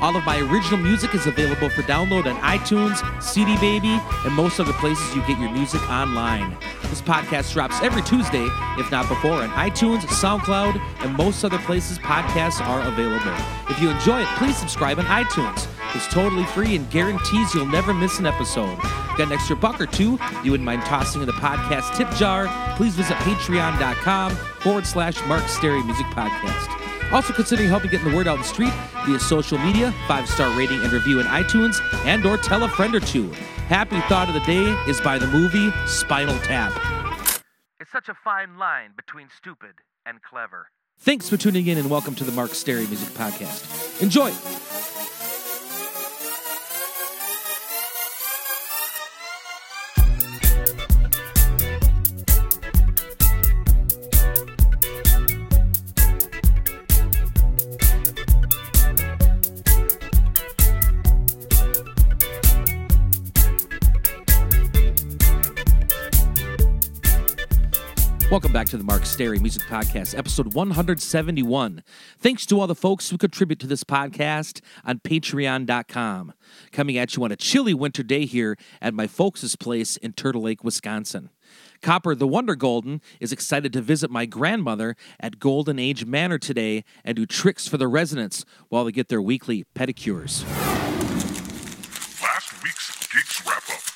All of my original music is available for download on iTunes, CD Baby, and most other places you get your music online. This podcast drops every Tuesday, if not before, on iTunes, SoundCloud, and most other places podcasts are available. If you enjoy it, please subscribe on iTunes. It's totally free and guarantees you'll never miss an episode. Got an extra buck or two you wouldn't mind tossing in the podcast tip jar? Please visit patreon.com forward slash Mark Stary Music Podcast. Also considering helping getting the word out in the street via social media, five-star rating and review in iTunes, and or tell a friend or two. Happy thought of the day is by the movie Spinal Tap. It's such a fine line between stupid and clever. Thanks for tuning in and welcome to the Mark Stary Music Podcast. Enjoy! Welcome back to the Mark Stary Music Podcast, episode 171. Thanks to all the folks who contribute to this podcast on patreon.com. Coming at you on a chilly winter day here at my folks' place in Turtle Lake, Wisconsin. Copper the Wonder Golden is excited to visit my grandmother at Golden Age Manor today and do tricks for the residents while they get their weekly pedicures. Last week's Geeks Wrap Up.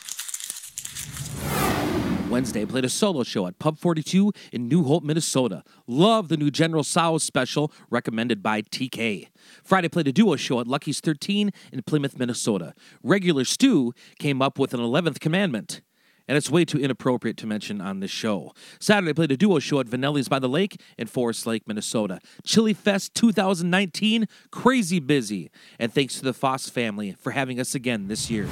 Wednesday, played a solo show at Pub 42 in New Hope, Minnesota. Love the new General Tso's special, recommended by TK. Friday, played a duo show at Lucky's 13 in Plymouth, Minnesota. Regular Stew came up with an 11th commandment. And it's way too inappropriate to mention on this show. Saturday, played a duo show at Vannelli's by the Lake in Forest Lake, Minnesota. Chili Fest 2019, crazy busy. And thanks to the Foss family for having us again this year.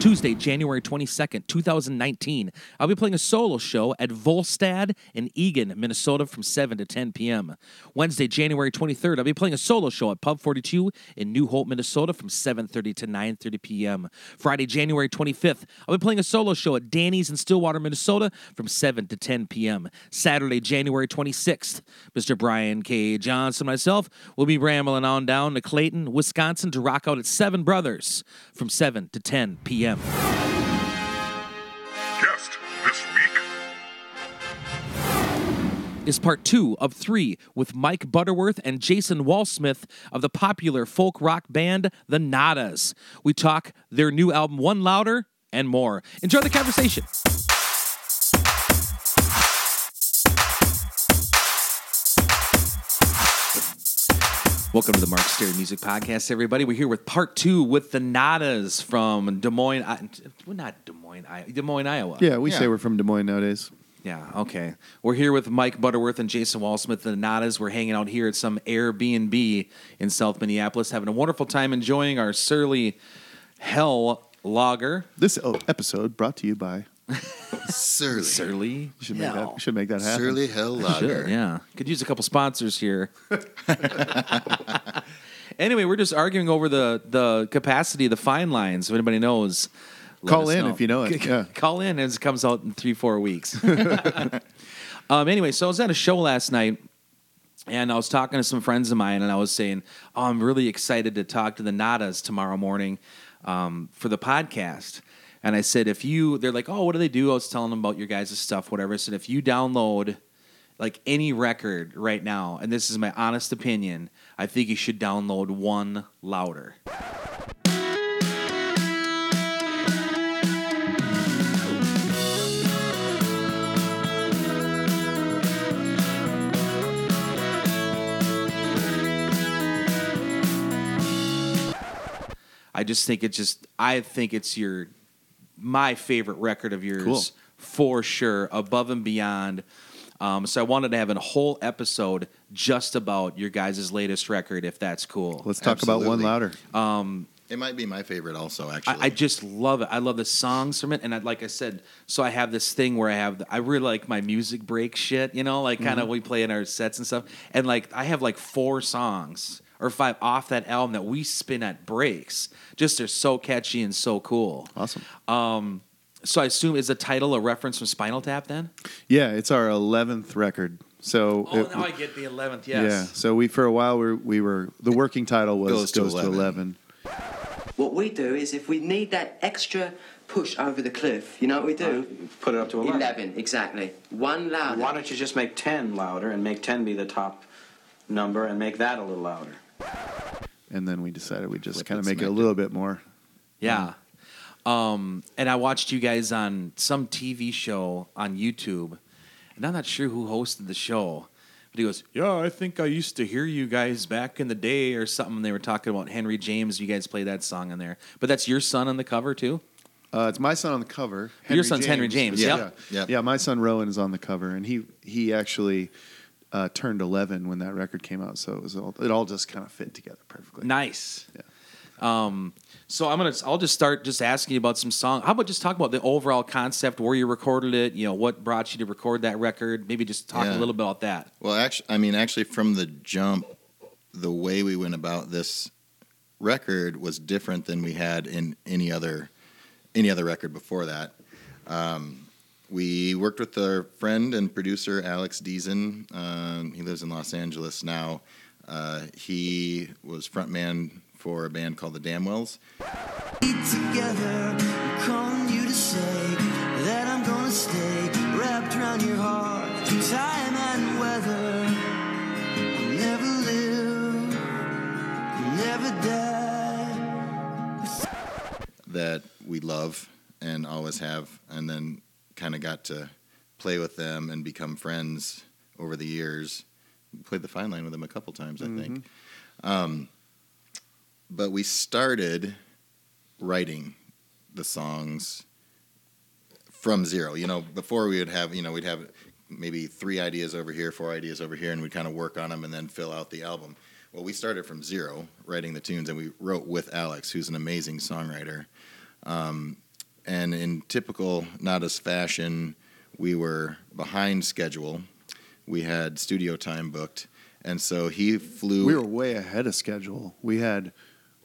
Tuesday, January 22nd, 2019. I'll be playing a solo show at Volstad in Eagan, Minnesota from 7 to 10 p.m. Wednesday, January 23rd, I'll be playing a solo show at Pub 42 in New Hope, Minnesota from 7:30 to 9:30 p.m. Friday, January 25th, I'll be playing a solo show at Danny's in Stillwater, Minnesota from 7 to 10 p.m. Saturday, January 26th, Mr. Brian K. Johnson and myself will be rambling on down to Clayton, Wisconsin to rock out at Seven Brothers from 7 to 10 p.m. Guest this week. is part two of three with Mike Butterworth and Jason Walsmith of the popular folk rock band The Nadas. We talk their new album One Louder and more. Enjoy the conversation. Welcome to the Mark Stary Music Podcast, everybody. We're here with part two with the Nadas from Des Moines. I- well, not Des Moines, I- Des Moines, Iowa. Yeah, we say we're from Des Moines nowadays. Yeah, okay. We're here with Mike Butterworth and Jason Walsmith, the Nadas. We're hanging out here at some Airbnb in South Minneapolis, having a wonderful time enjoying our surly hell lager. This oh, episode brought to you by. Surly. Surly? Should make hell. that. Should make that happen. Surly Hell Should, Lager. yeah. Could use a couple sponsors here. anyway, we're just arguing over the, the capacity of the fine lines. If anybody knows, let Call us in if you know it, yeah. Call in as it comes out in three, four weeks. um, anyway, so I was at a show last night and I was talking to some friends of mine, and I was saying, "Oh, I'm really excited to talk to the Nadas tomorrow morning um, for the podcast." And I said, "If you," they're like, "Oh, what do they do?" I was telling them about your guys' stuff, whatever. I said, "If you download like any record right now, and this is my honest opinion, I think you should download one louder." I just think it's just I think it's your my favorite record of yours Cool. for sure, above and beyond. Um, so I wanted to have a whole episode just about your guys' latest record, if that's cool. Let's talk about one Absolutely. louder. It might be my favorite also, actually. I, I just love it. I love the songs from it, and I, like I said, so I have this thing where I have I really like my music break shit. You know, like kind of we play in our sets and stuff, and like I have like four songs or five off that album that we spin at breaks. Just they're so catchy and so cool. Awesome. Um, so I assume is the title a reference from Spinal Tap then? Yeah, it's our eleventh record. So Oh, it- now I get the eleventh. yeah. So we for a while we we were the working title was Goes goes, to to 11. What we do is if we need that extra push over the cliff, you know what we do? Put it up to 11. 11, exactly. One louder. Why don't you just make 10 louder and make 10 be the top number and make that a little louder? And then we decided we just kind of make it a little bit more. Yeah. Um, and I watched you guys on some TV show on YouTube, and I'm not sure who hosted the show, but he goes, "Yeah, I think I used to hear you guys back in the day or something." They were talking about Henry James. You guys play that song on there, but that's your son on the cover too. Uh, it's my son on the cover. Your son's Henry James, Yeah, yep. yeah, Yep. yeah. My son Rowan is on the cover, and he he actually uh, turned eleven when that record came out. So it was all it all just kind of fit together perfectly. Nice. Yeah. Um, so I'm gonna. I'll just start just asking you about some song. How about just talk about the overall concept, where you recorded it? You know, what brought you to record that record? Maybe just talk a little bit about that. Well, actually, I mean, actually, from the jump, the way we went about this record was different than we had in any other any other record before that. Um, we worked with our friend and producer Alex Dezen. Um, he lives in Los Angeles now. Uh, he was frontman for a band called the Damnwells. together. Calling you to say that I'm gonna stay wrapped around your heart through time and weather. I'll never live, I'll never die. that we love and always have, and then kind of got to play with them and become friends over the years. Played the fine line with them a couple times, I think. Um, but we started writing the songs from zero. You know, before we would have, you know, we'd have maybe three ideas over here, four ideas over here, and we'd kind of work on them and then fill out the album. Well, we started from zero, writing the tunes, and we wrote with Alex, who's an amazing songwriter. Um, and in typical Nada's fashion, we were behind schedule. We had studio time booked, and so he flew. We were way ahead of schedule. We had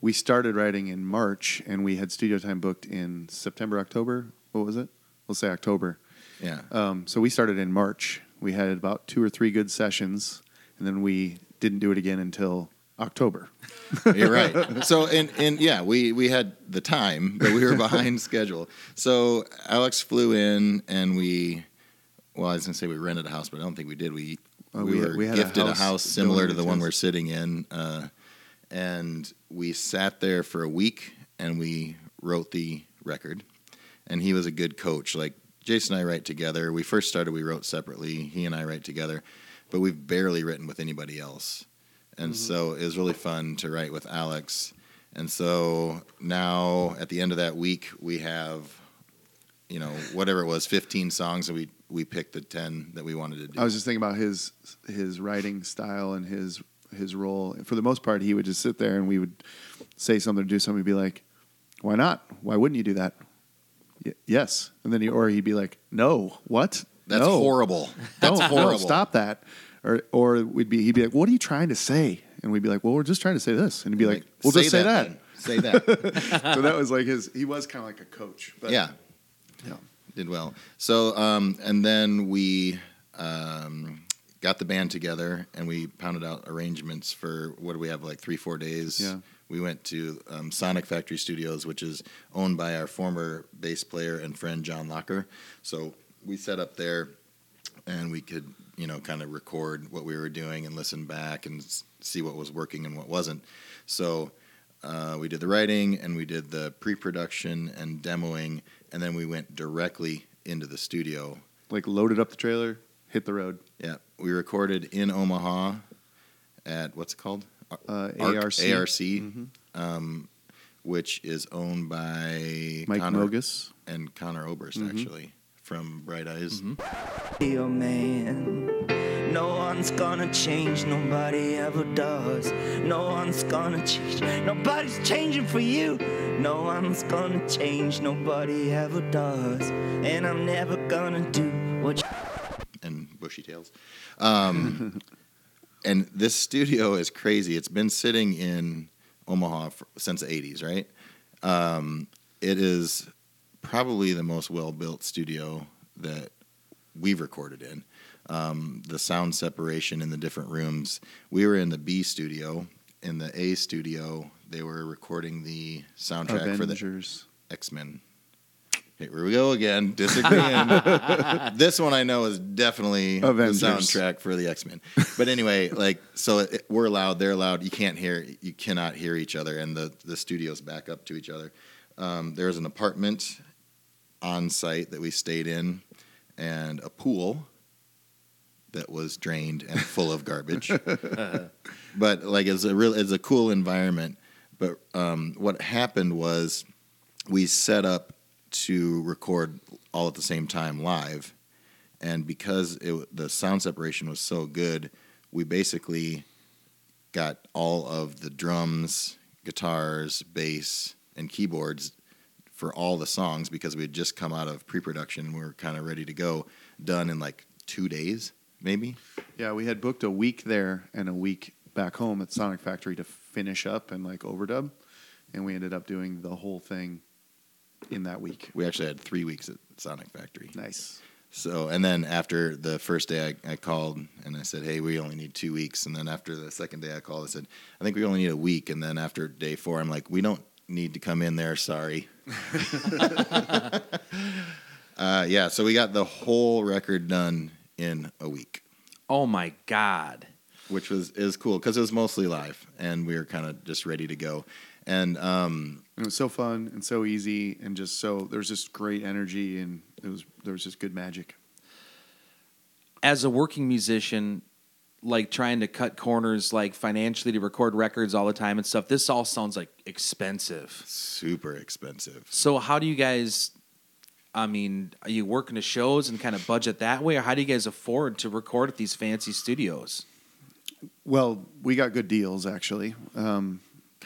we started writing in March, and we had studio time booked in September, October. What was it? Let's say October. yeah, Um, so we started in March. We had about two or three good sessions, and then we didn't do it again until October. You're right. So and and yeah, we we had the time, but we were behind schedule. So Alex flew in, and we. Well, I was gonna say we rented a house, but I don't think we did. We Uh, we, we had- were we had gifted a house house, similar to the one we're sitting in, uh, and we sat there for a week, and we wrote the record. And he was a good coach. Like Jason and I write together. We first started, we wrote separately. He and I write together, but we've barely written with anybody else. And Mm-hmm. so it was really fun to write with Alex. And so now at the end of that week, we have, you know, whatever it was, 15 songs, and we, we picked the 10 that we wanted to do. I was just thinking about his his writing style and his his role. For the most part, he would just sit there and we would say something, or do something, he'd be like, "Why not? Why wouldn't you do that?" Y- yes, and then he or he'd be like, "No, what? That's no. horrible. That's horrible. No, stop that." Or or we'd be he'd be like, "What are you trying to say?" And we'd be like, "Well, we're just trying to say this." And he'd be like, "Well, just say that." then. Say that. so that was like his. He was kind of like a coach. But yeah. Yeah. Did well. So, um, and then we um, got the band together and we pounded out arrangements for what do we have, like three, four days? Yeah. We went to um, Sonic Factory Studios, which is owned by our former bass player and friend John Locker. So we set up there and we could, you know, kind of record what we were doing and listen back and s- see what was working and what wasn't. So uh, we did the writing and we did the pre-production and demoing, and then we went directly into the studio. like loaded up the trailer, hit the road. Yeah, we recorded in Omaha at what's it called? Uh, Arc- ARC. Mhm. um, which is owned by Mike Connor Mogis. and Conor Oberst, Mhm. actually from Bright Eyes. Be your man. No one's gonna change, nobody ever does. No one's gonna change, nobody's changing for you. No one's gonna change, nobody ever does. And I'm never gonna do what you and bushy tails. Um, and this studio is crazy. It's been sitting in Omaha for, since the 80s, right? Um, it is probably the most well built studio that we've recorded in. Um, the sound separation in the different rooms. We were in the B studio. In the A studio, they were recording the soundtrack for the X Men. Here we go again, disagreeing. this one I know is definitely Avengers. the soundtrack for the X Men. But anyway, like so, it, we're loud, they're loud. You can't hear, you cannot hear each other, and the the studios back up to each other. Um, there's an apartment on site that we stayed in, and a pool that was drained and full of garbage. but like it's a real, it's a cool environment. But um, what happened was we set up to record all at the same time live, and because it, the sound separation was so good, we basically got all of the drums, guitars, bass, and keyboards for all the songs because we had just come out of pre-production. We were kind of ready to go, done in like two days, maybe. Yeah, we had booked a week there and a week back home at Sonic Factory to finish up and like overdub, and we ended up doing the whole thing in that week. We actually had three weeks at Sonic Factory. Nice. So, and then after the first day, I, I called and I said, "Hey, we only need two weeks." And then after the second day, I called. I said, "I think we only need a week." And then after day four, I'm like, "We don't need to come in there. Sorry." uh, yeah. So we got the whole record done in a week, Oh my God. which was is cool because it was mostly live, and we were kind of just ready to go. And um, And it was so fun and so easy and just so there was just great energy and it was there was just good magic. As a working musician, like trying to cut corners, like financially to record records all the time and stuff, this all sounds like expensive. super expensive. So, how do you guys? I mean, are you working the shows and kind of budget that way, or how do you guys afford to record at these fancy studios? Well, we got good deals actually, um,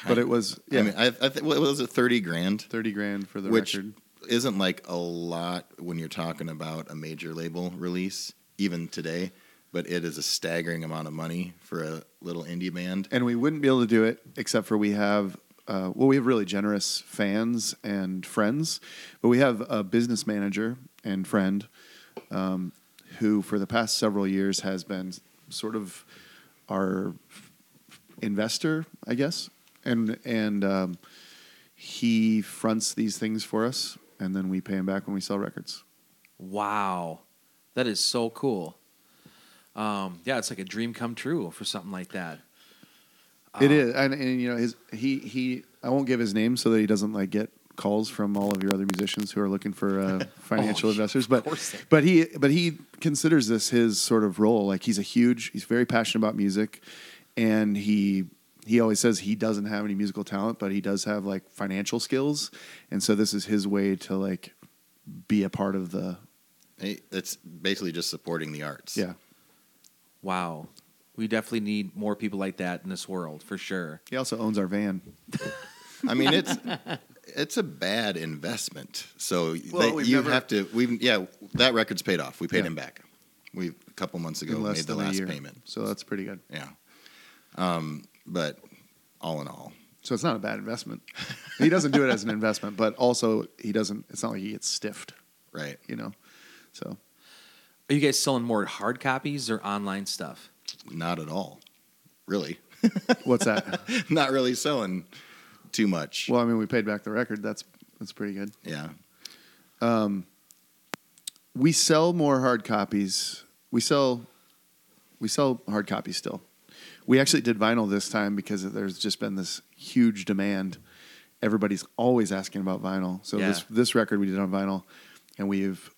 but it was yeah, I mean, I, I think what was it thirty grand? thirty grand for the which record. isn't like a lot when you're talking about a major label release, even today. But it is a staggering amount of money for a little indie band. and we wouldn't be able to do it except for we have uh, well we have really generous fans and friends but we have a business manager and friend um, who for the past several years has been sort of our investor i guess and and um, he fronts these things for us and then we pay him back when we sell records Wow, that is so cool. Um, yeah, it's like a dream come true for something like that. It is, and, and you know, his he he. I won't give his name so that he doesn't like get calls from all of your other musicians who are looking for uh, financial Oh, investors. But but he but he considers this his sort of role. Like he's a huge. He's very passionate about music, and he he always says he doesn't have any musical talent, but he does have like financial skills, and so this is his way to like be a part of the Hey, It's basically just supporting the arts. yeah. Wow, we definitely need more people like that in this world for sure. He also owns our van. I mean, it's it's a bad investment. So Well, they- we've you never- have to. We yeah, that record's paid off. We paid Yeah. him back. We a couple months ago in less made the than a last year. payment. So that's pretty good. Yeah, um, but all in all, So it's not a bad investment. he doesn't do it as an investment, but also he doesn't. It's not like he gets stiffed, right? you know. So Are you guys selling more hard copies or online stuff? Not at all. Really, what's that? not really selling too much. well, I mean, we paid back the record. That's that's pretty good. yeah, Um, We sell more hard copies. We sell we sell hard copies still. We actually did vinyl this time because there's just been this huge demand. Everybody's always asking about vinyl. So this this record we did on vinyl, and we've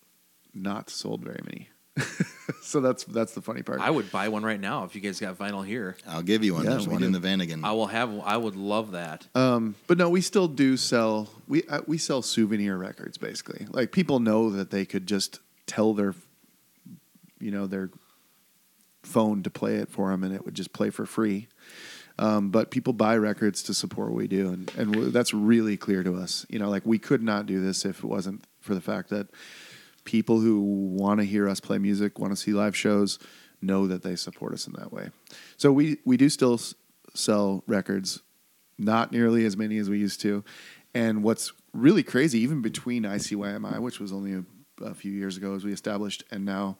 not sold very many. so that's that's the funny part. I would buy one right now if you guys got vinyl here. I'll give you one. Yeah, There's we one do. in the Vanagon. I will have. I would love that. Um, but no, we still do sell. We uh, we sell souvenir records basically. Like people know that they could just tell their, you know, their phone to play it for them, and it would just play for free. Um, but people buy records to support what we do, and, and that's really clear to us. You know, like we could not do this if it wasn't for the fact that people who want to hear us play music, want to see live shows, know that they support us in that way. So we we do still s- sell records, not nearly as many as we used to. And what's really crazy, even between ICYMI, which was only a, a few years ago as we established, and now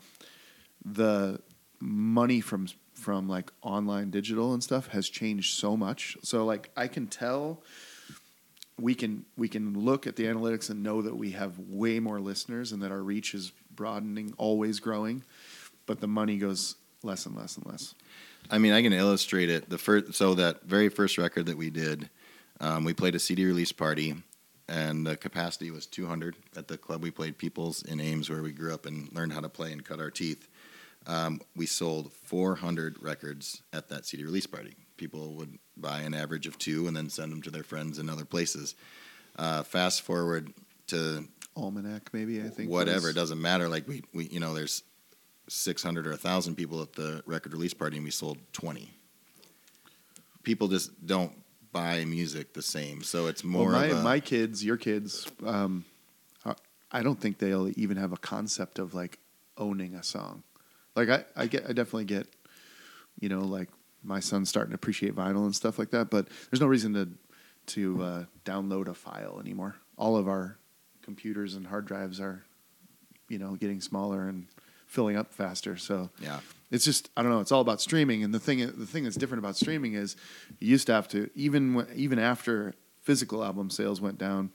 the money from from like online digital and stuff has changed so much. So like I can tell we can we can look at the analytics and know that we have way more listeners and that our reach is broadening, always growing, but the money goes less and less and less. I mean, I can illustrate it. The first, so that very first record that we did, um, we played a CD release party, and the capacity was 200 at the club we played, People's in Ames, where we grew up and learned how to play and cut our teeth. Um, we sold 400 records at that CD release party. People would buy an average of two and then send them to their friends in other places. Uh, fast forward to Almanac, maybe I think. whatever, it doesn't matter. Like we, we, you know, there's 600 or 1,000 people at the record release party, and we sold 20. People just don't buy music the same, so it's more well, my of a, my kids, your kids, um, I don't think they'll even have a concept of like owning a song. Like I, I get, I definitely get, you know, like my son's starting to appreciate vinyl and stuff like that. But there's no reason to to uh, download a file anymore. All of our computers and hard drives are, you know, getting smaller and filling up faster. So yeah. it's just I don't know. It's all about streaming, and the thing the thing that's different about streaming is you used to have to even when, even after physical album sales went down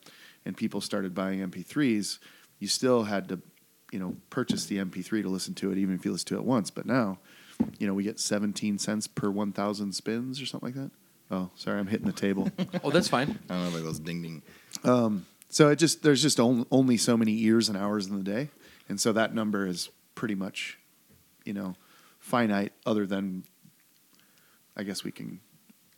and people started buying MP3s, you still had to you know purchase the MP3 to listen to it, even if you listen to it once. But now, you know, we get 17 cents per 1,000 spins or something like that. Oh, sorry, I'm hitting the table. Oh, that's fine. I don't know, like those ding ding. Um, so it just there's just on, only so many years and hours in the day, and so that number is pretty much, you know, finite. Other than, I guess we can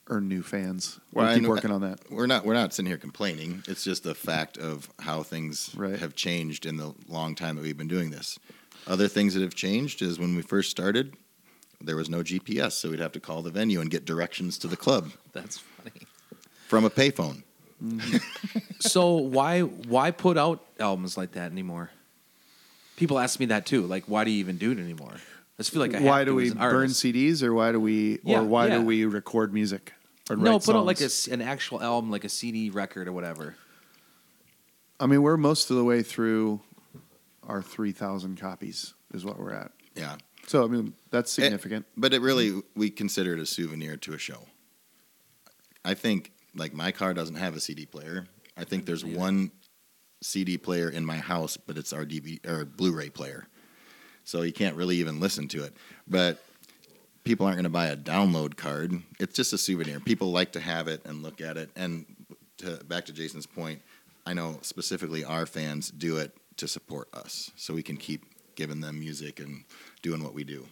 earn new fans. We'll I keep know- working on that. We're not we're not sitting here complaining. It's just a fact of how things Right. have changed in the long time that we've been doing this. Other things that have changed is when we first started, there was no GPS, so we'd have to call the venue and get directions to the club That's funny. from a payphone. Mm-hmm. So why why put out albums like that anymore? People ask me that too. Like, why do you even do it anymore? I just feel like I why have do to we as an burn artist. CDs, or why do we, Yeah, or why yeah. do we record music? Or No, write put out like a songs? s an actual album, like a CD record or whatever. I mean, we're most of the way through our three thousand copies. Is what we're at. Yeah. So I mean, that's Eh, significant. But it really, we consider it a souvenir to a show. I think, like, my car doesn't have a CD player. I think there's Yeah. one CD player in my house, but it's our DVD or Blu-ray player, so you can't really even listen to it. But people aren't going to buy a download card. It's just a souvenir. People like to have it and look at it. And to, back to Jason's point, I know specifically our fans do it to support us, so we can keep giving them music and doing what we do.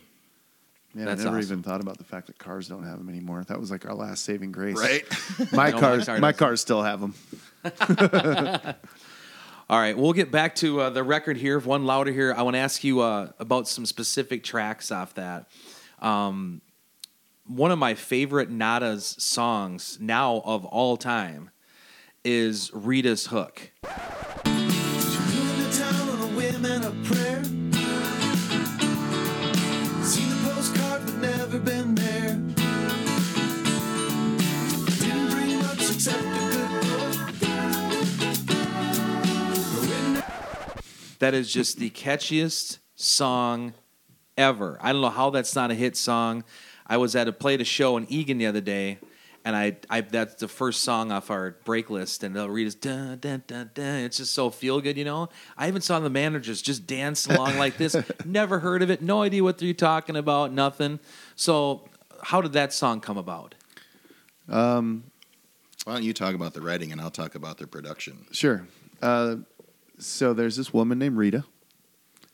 Man, That's I never awesome. even thought about the fact that cars don't have them anymore. That was like our last saving grace. Right? My No, my cars, car my cars still have them. All right, we'll get back to uh, the record here. One louder here. I want to ask you uh, about some specific tracks off that. Um, one of my favorite Nada's songs now of all time is Rita's Hook. That is just the catchiest song ever. I don't know how that's not a hit song. I was at a played a show in Eagan the other day, and I, I that's the first song off our break list, and they'll read us dun dun dun dun. It's just so feel good, you know. I even saw the managers just dance along like this. Never heard of it. No idea what they're talking about. Nothing. So, how did that song come about? Um, Why don't you talk about the writing and I'll talk about the production? Sure. Uh, so there's this woman named Rita,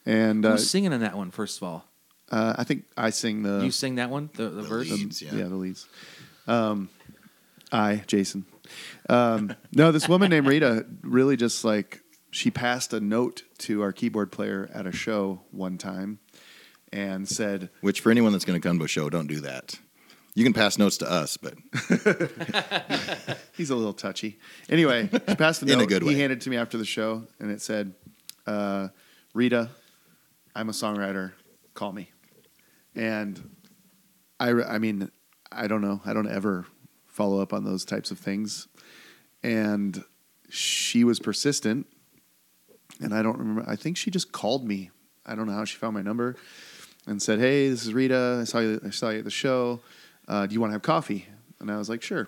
and uh, Who's singing in that one? First of all, uh, I think I sing the you sing that one, the, the, The verse. lead. yeah. yeah the leads. Um, I Jason. Um, no, this woman named Rita really just like she passed a note to our keyboard player at a show one time, and said, Which for anyone that's going to come to a show, don't do that. You can pass notes to us, but He's a little touchy. Anyway, she passed the In a good way. He handed it to me after the show, and it said, uh, "Rita, I'm a songwriter. Call me." And I, I mean, I don't know. I don't ever follow up on those types of things. And she was persistent, and I don't remember. I think she just called me. I don't know how she found my number, and said, "Hey, this is Rita. I saw you. I saw you at the show. Uh, do you want to have coffee?" And I was like, "Sure."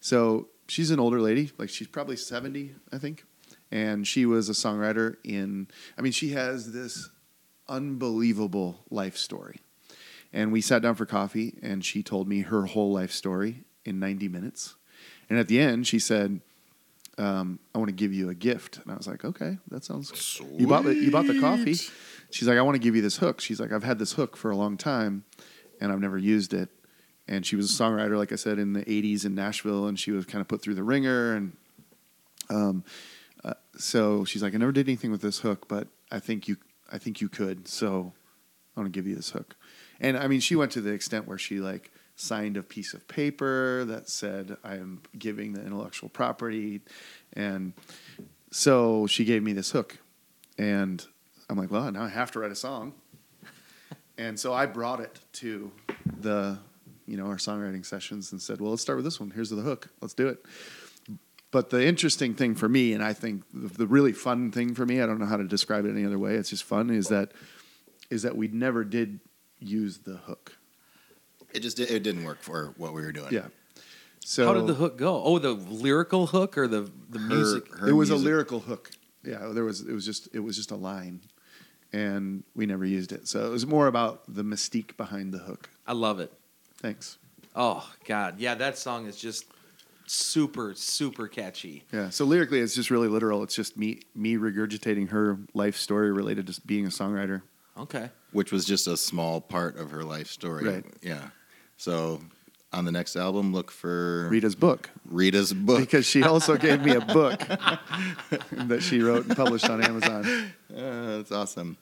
So she's an older lady, like she's probably 70, I think. And she was a songwriter in, I mean, she has this unbelievable life story. And we sat down for coffee, and she told me her whole life story in 90 minutes. And at the end, she said, um, I want to give you a gift. And I was like, okay, that sounds You bought the, you bought the coffee. She's like, I want to give you this hook. She's like, I've had this hook for a long time, and I've never used it and she was a songwriter, like I said, in the '80s in Nashville, and she was kind of put through the ringer, and um, uh, so she's like, I never did anything with this hook, but I think you, I think you could, so I want to give you this hook, and I mean, she went to the extent where she like signed a piece of paper that said, I am giving the intellectual property, and so she gave me this hook, and I'm like, well, now I have to write a song. And so I brought it to the, you know, our songwriting sessions and said, well, let's start with this one. Here's the hook. Let's do it. But the interesting thing for me, and I think the, the really fun thing for me, I don't know how to describe it any other way. It's just fun. Is that is that we never did use the hook. it just it didn't work for what we were doing. Yeah. So How did the hook go? Oh, the lyrical hook or the the Her- music? her it was music- a lyrical hook. Yeah, there was. It was just. It was just a line, and we never used it. So it was more about the mystique behind the hook. I love it. Thanks. Oh God, yeah, that song is just super super catchy. Yeah. So lyrically, it's just really literal. It's just me me regurgitating her life story related to being a songwriter. Okay. which was just a small part of her life story. Right. Yeah. So on the next album, look for Rita's book Rita's book. because she also gave me a book that she wrote and published on Amazon. Uh, that's awesome.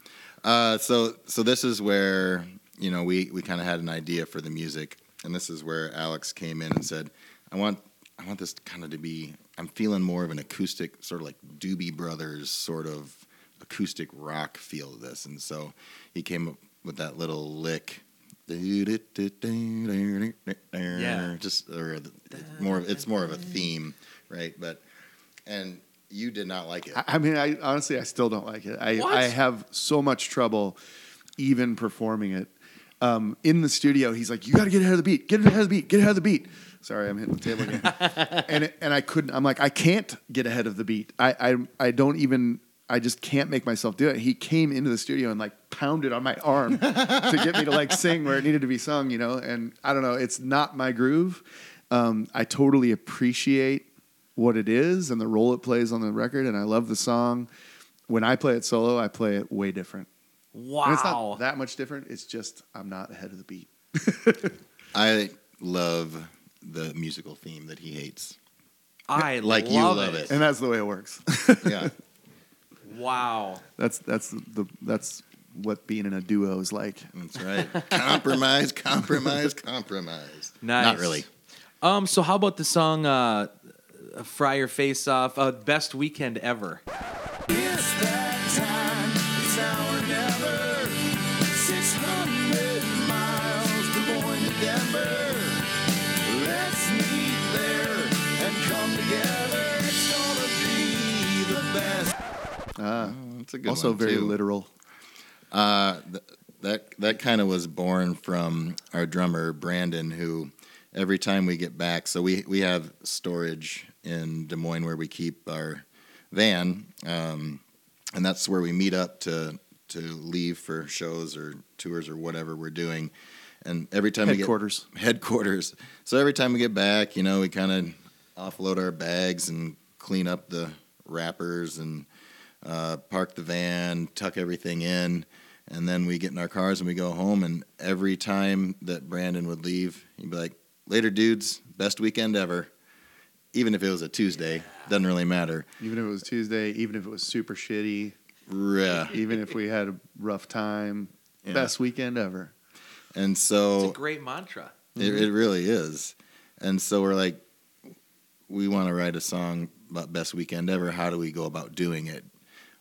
Uh, so so this is where you know we we kind of had an idea for the music, and this is where Alex came in and said, "I want I want this kind of to be. I'm feeling more of an acoustic, sort of like Doobie Brothers sort of acoustic rock feel to this." And so he came up with that little lick. Yeah. just or the- it's more it's more of a theme, right? But and you did not like it. I, I mean, I honestly, I still don't like it. I, What? I have so much trouble even performing it. Um, in the studio, he's like, "You got to get ahead of the beat. Get ahead of the beat. Get ahead of the beat." Sorry, I'm hitting the table again. and it, and I couldn't. I'm like, I can't get ahead of the beat. I I, I don't even. I just can't make myself do it. He came into the studio and like pounded on my arm to get me to like sing where it needed to be sung, you know. And I don't know. It's not my groove. Um, I totally appreciate what it is and the role it plays on the record, and I love the song. When I play it solo, I play it way different. Wow. And it's not that much different. It's just I'm not ahead of the beat. I love the musical theme that he hates. I Like you love love it. it. And that's the way it works. Yeah. Wow. that's that's the that's what being in a duo is like. That's right. compromise, compromise, compromise. Nice. Not really. Um. So how about the song uh, "Fry Your Face Off"? Uh, best weekend ever. Ah, That's a good also very too. literal. Uh, th- that that kind of was born from our drummer Brandon, who every time we get back, so we we have storage in Des Moines where we keep our van, um, and that's where we meet up to to leave for shows or tours or whatever we're doing. And every time Headquarters. we get headquarters, so every time we get back, you know, we kind of offload our bags and clean up the wrappers and uh, park the van, tuck everything in, and then we get in our cars and we go home. And every time that Brandon would leave, he'd be like, "Later, dudes, best weekend ever." Even if it was a Tuesday, doesn't really matter. Even if it was Tuesday, even if it was super shitty, Yeah, even if we had a rough time, Yeah. Best weekend ever. And so, It's a great mantra. It, it really is. And so we're like, we want to write a song about best weekend ever. How do we go about doing it?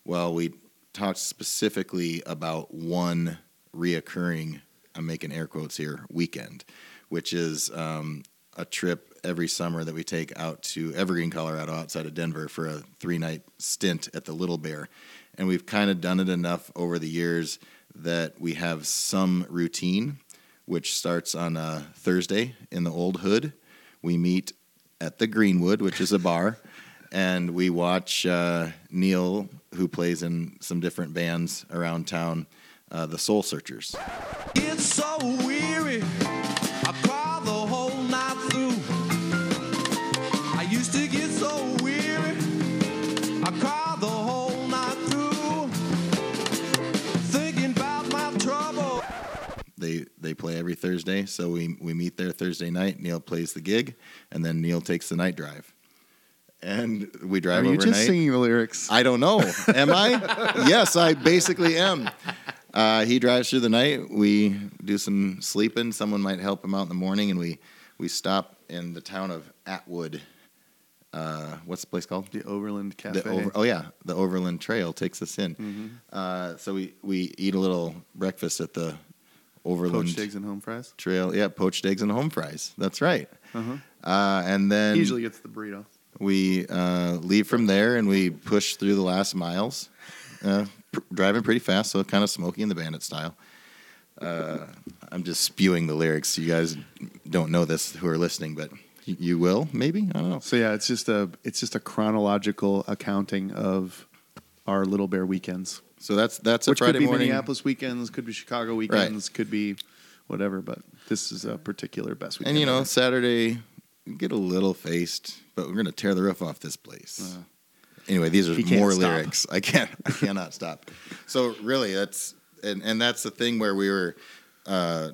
Well, we talked specifically about one reoccurring, I'm making air quotes here, weekend, which is um, a trip every summer that we take out to Evergreen, Colorado, outside of Denver for a three night stint at the Little Bear. And we've kind of done it enough over the years that we have some routine which starts on a Thursday in the Old Hood. We meet at the Greenwood, which is a bar, and we watch uh, Neil, who plays in some different bands around town, uh, the Soul Searchers. It's so weary. I cry the whole night through. I used to get so weary. I cry the whole night through. Thinking about my trouble. They they play every Thursday, so we we meet there Thursday night. Neil plays the gig, and then Neil takes the night drive, and we drive Are you overnight. just singing the lyrics? I don't know. Am I? yes, I basically am. Uh, he drives through the night. We do some sleeping. Someone might help him out in the morning, and we we stop in the town of Atwood. Uh, what's the place called? the Overland Cafe. The over, oh yeah, the Overland Trail takes us in. Mm-hmm. Uh, so we we eat a little breakfast at the Overland Poached eggs and home fries. Trail. Yeah, poached eggs and home fries. That's right. Uh-huh. Uh, and then He usually gets the burrito. We uh, leave from there and we push through the last miles, uh, pr- driving pretty fast, so kind of Smokey and the Bandit style. Uh, I'm just spewing the lyrics. You guys don't know this who are listening, but y- you will maybe. I don't know. So yeah, it's just a it's just a chronological accounting of our Little Bear weekends, So that's that's a which Friday could be morning. Minneapolis weekends, could be Chicago weekends, could be whatever. But this is a particular best weekend. And you know, ever. Saturday get a little faced, but we're gonna tear the roof off this place. anyway, these are Uh. he can't more stop. lyrics. I can't. I cannot stop. So really, that's and and that's the thing where we were uh,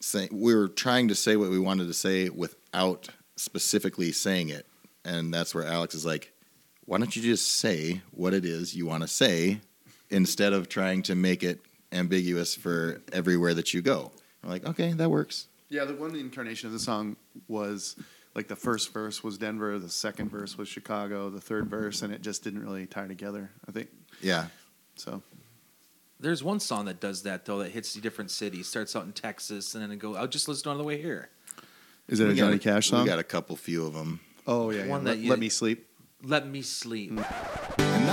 saying we were trying to say what we wanted to say without specifically saying it, and that's where Alex is like, "Why don't you just say what it is you want to say instead of trying to make it ambiguous for everywhere that you go?" I'm like, "Okay, that works." Yeah, the one incarnation of the song was like the first verse was Denver, the second verse was Chicago, the third verse, and it just didn't really tie together. I think Yeah. so. There's one song that does that though that hits the different cities. Starts out in Texas and then it go. I'll just listen on the way here. Is it We a got Johnny Cash song? We got a couple few of them. oh yeah, yeah. One Let, that you- Let me sleep. Let me sleep. Hmm. And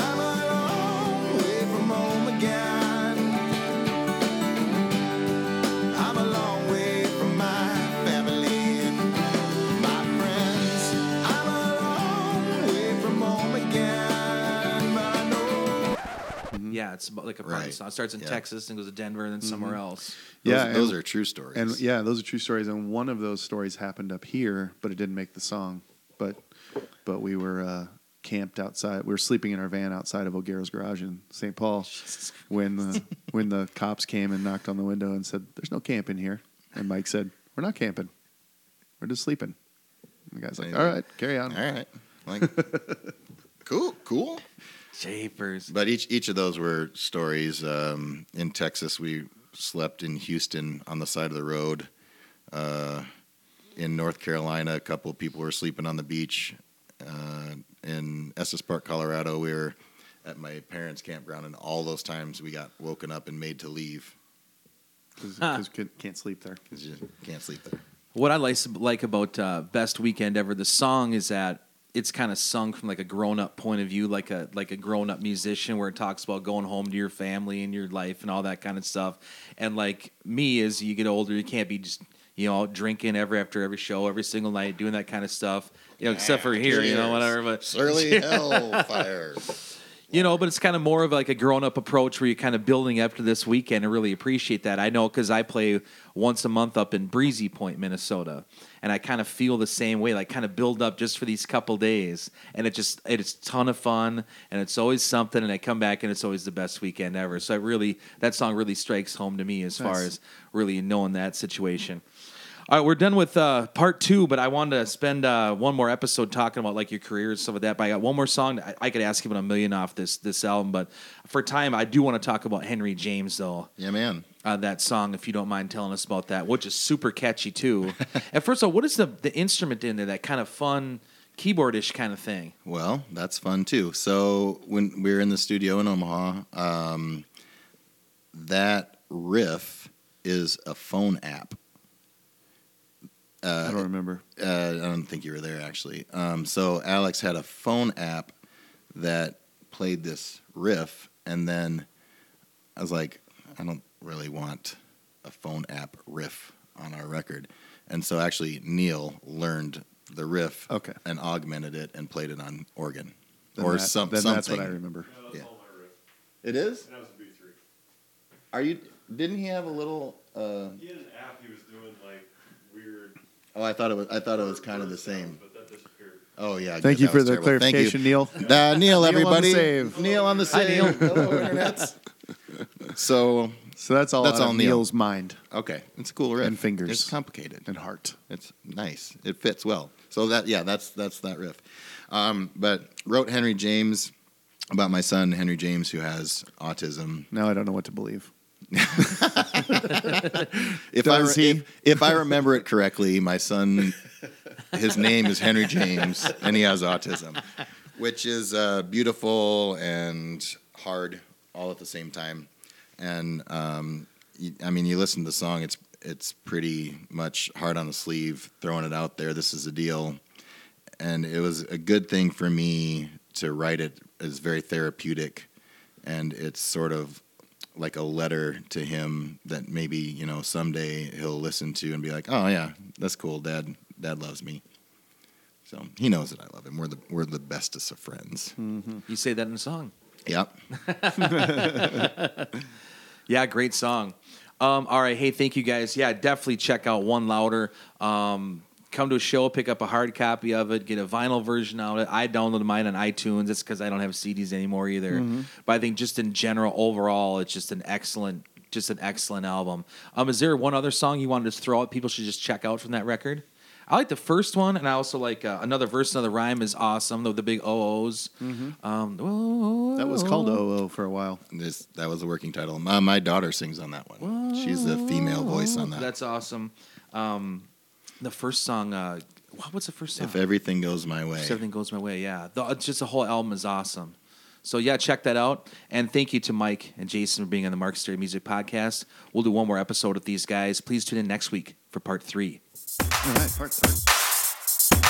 Yeah, it's about like a party Right. song. It starts in Yeah. Texas and goes to Denver and then somewhere else. Those, Yeah, those and- are true stories. And yeah, those are true stories. And one of those stories happened up here, but it didn't make the song. But but we were uh, camped outside. We were sleeping in our van outside of O'Gara's garage in St. Paul when the when the cops came and knocked on the window and said, "There's no camping here." And Mike said, "We're not camping. We're just sleeping." And the guy's like, "All right, carry on." All right. Like, cool, cool. Japers. But each each of those were stories. Um, in Texas, we slept in Houston on the side of the road. Uh, in North Carolina, a couple of people were sleeping on the beach. Uh, in Estes Park, Colorado, we were at my parents' campground, and all those times we got woken up and made to leave because can't sleep there. because you can't sleep there. What I like like about uh, Best Weekend Ever, the song is that it's kind of sung from like a grown up point of view, like a like a grown up musician, where it talks about going home to your family and your life and all that kind of stuff. And like me, as you get older, you can't be just you know drinking every after every show, every single night, doing that kind of stuff. You know, except for here, you know, whatever. But Surly hellfire. You know, but it's kind of more of like a grown up approach where you're kind of building up to this weekend and really appreciate that. I know because I play once a month up in Breezy Point, Minnesota, and I kind of feel the same way. Like kind of build up just for these couple days, and it just it's a ton of fun, and it's always something. And I come back and it's always the best weekend ever. So I really that song really strikes home to me as far as really knowing that situation. All right, we're done with uh, part two, but I wanted to spend uh, one more episode talking about like your career and stuff like that. But I got one more song. I, I could ask about a million off this this album, but for time, I do want to talk about Henry James though. Yeah, man. Uh, that song, if you don't mind telling us about that, which is super catchy too. and first of all, what is the the instrument in there? That kind of fun keyboardish kind of thing. Well, that's fun too. So when we were in the studio in Omaha, um, that riff is a phone app. I don't remember. Uh, I don't think you were there actually. Um, so Alex had a phone app that played this riff, and then I was like, I don't really want a phone app riff on our record, and so actually Neil learned the riff Okay. and augmented it and played it on organ Then or that- some, then something. that's what I remember. Yeah. It is. Are you? Didn't he have a little? Uh, He had an app he was doing like weird, oh, I thought it was. I thought it was kind of the same. but that disappeared. Oh yeah. Thank good, you that for the terrible. Thank you. clarification, Neil. Uh, Neil, everybody. save. Neil on the save. Hi. Neil. Hello, internets. so So that's all. That's out all of Neil. Neil's mind okay, it's a cool riff. And fingers. It's complicated. and heart. It's nice. It fits well. So that yeah, that's that's that riff. Um, but wrote Henry James about my son Henry James who has autism. Now I don't know what to believe. If Does I he? If, if I remember it correctly, my son, his name is Henry James, and he has autism, which is uh, beautiful and hard all at the same time. And um, you, I mean, you listen to the song; it's it's pretty much hard on the sleeve, throwing it out there. This is a deal, and it was a good thing for me to write it. It's very therapeutic, and it's sort of like a letter to him that maybe you know someday he'll listen to and be like, "Oh yeah, that's cool. Dad, Dad loves me." So he knows that I love him. We're the we're the bestest of friends. You say that in a song. Yep. Yeah, great song. Um, all right, hey, thank you guys. Yeah, definitely check out One Louder. Um, come to a show, pick up a hard copy of it, get a vinyl version out of it. I downloaded mine on iTunes. It's because I don't have CDs anymore either. But I think just in general, overall, it's just an excellent, just an excellent album. Um, is there one other song you wanted to throw out? People should just check out from that record. I like the first one, and I also like uh, another verse, another rhyme is awesome. The, the big OOs. Um, That was called OO for a while. This that was the working title. My, my daughter sings on that one. She's the female voice on that. That's awesome. Um, the first song, uh, what- what's the first song? if everything goes my way. If everything goes my way, yeah. The, it's just the whole album is awesome. So yeah, check that out. And thank you to Mike and Jason for being on the Mark Stary Music Podcast. We'll do one more episode with these guys. Please tune in next week for part three. All right, part three.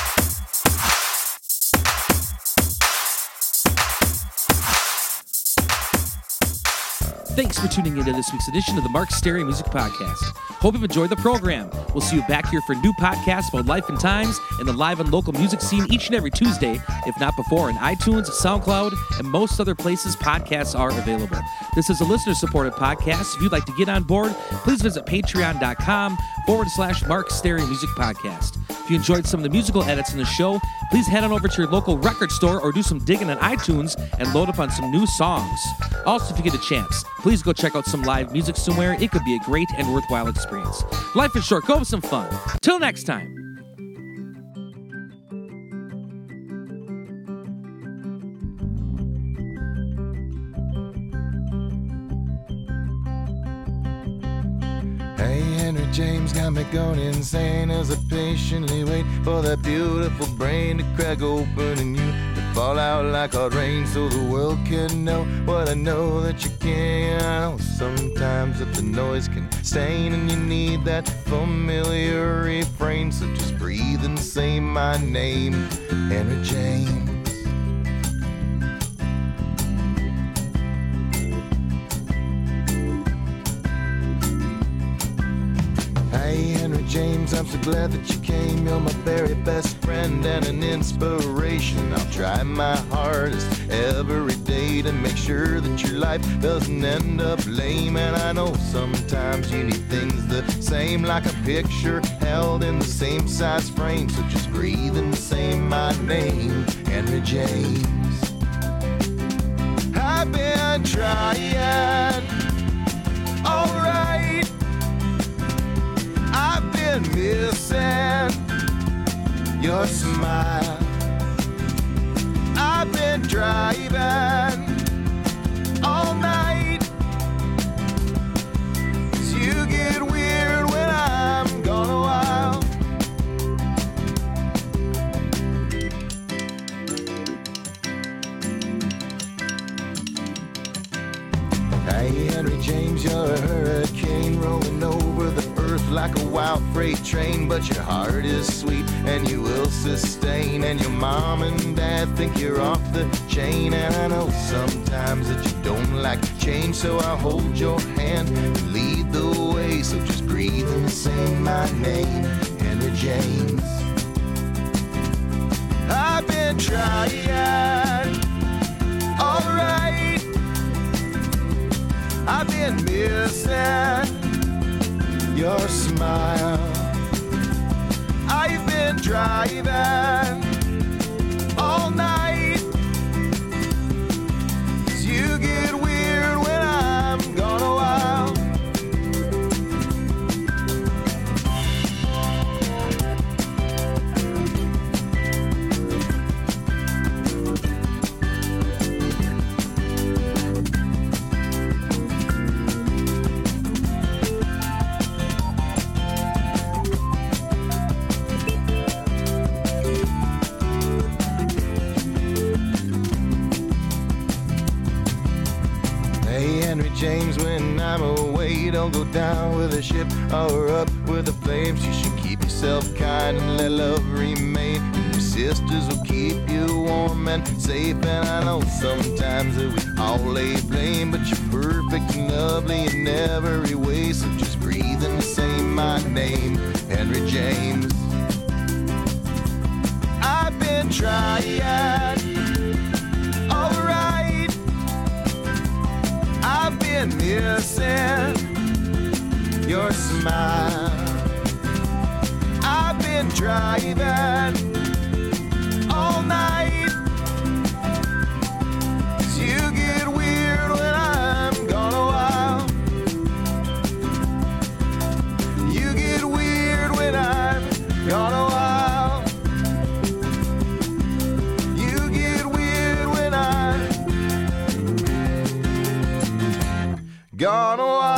Thanks for tuning into this week's edition of the Mark Stary Music Podcast. Hope you've enjoyed the program. We'll see you back here for new podcasts about life and times and the live and local music scene each and every Tuesday, if not before, on iTunes, SoundCloud, and most other places podcasts are available. This is a listener supported podcast. If you'd like to get on board, please visit patreon.com forward slash Mark Stary Music Podcast. If you enjoyed some of the musical edits in the show, please head on over to your local record store or do some digging on iTunes and load up on some new songs. Also, if you get a chance, please go check out some live music somewhere. It could be a great and worthwhile experience. Life is short. Go have some fun. Till next time. Hey, Henry James got me going insane as I patiently wait for that beautiful brain to crack open and you fall out like hot rain so the world can know what I know that you can't. Sometimes that the noise can stain and you need that familiar refrain. So just breathe and say my name, Henry James. I'm so glad that you came. You're my very best friend and an inspiration. I'll try my hardest every day to make sure that your life doesn't end up lame. And I know sometimes you need things the same, like a picture held in the same size frame. So just breathe and say my name, Henry James. I've been trying, been missing your smile. I've been driving. Like a wild freight train. But your heart is sweet and you will sustain. And your mom and dad think you're off the chain. And I know sometimes that you don't like change, so I'll hold your hand and lead the way. So just breathe and say my name, Henry James. I've been trying, alright. I've been missing your smile. I've been driving down with a ship or up with the flames. You should keep yourself kind and let love remain. And your sisters will keep you warm and safe. And I know sometimes that we all lay blame, but you're perfect and lovely in every way. So just breathe and say my name, Henry James. I've been trying, alright. I've been missing your smile. I've been driving all night. Cause you get weird when I'm gone a while. You get weird when I'm gone a while. You get weird when I'm gone a while.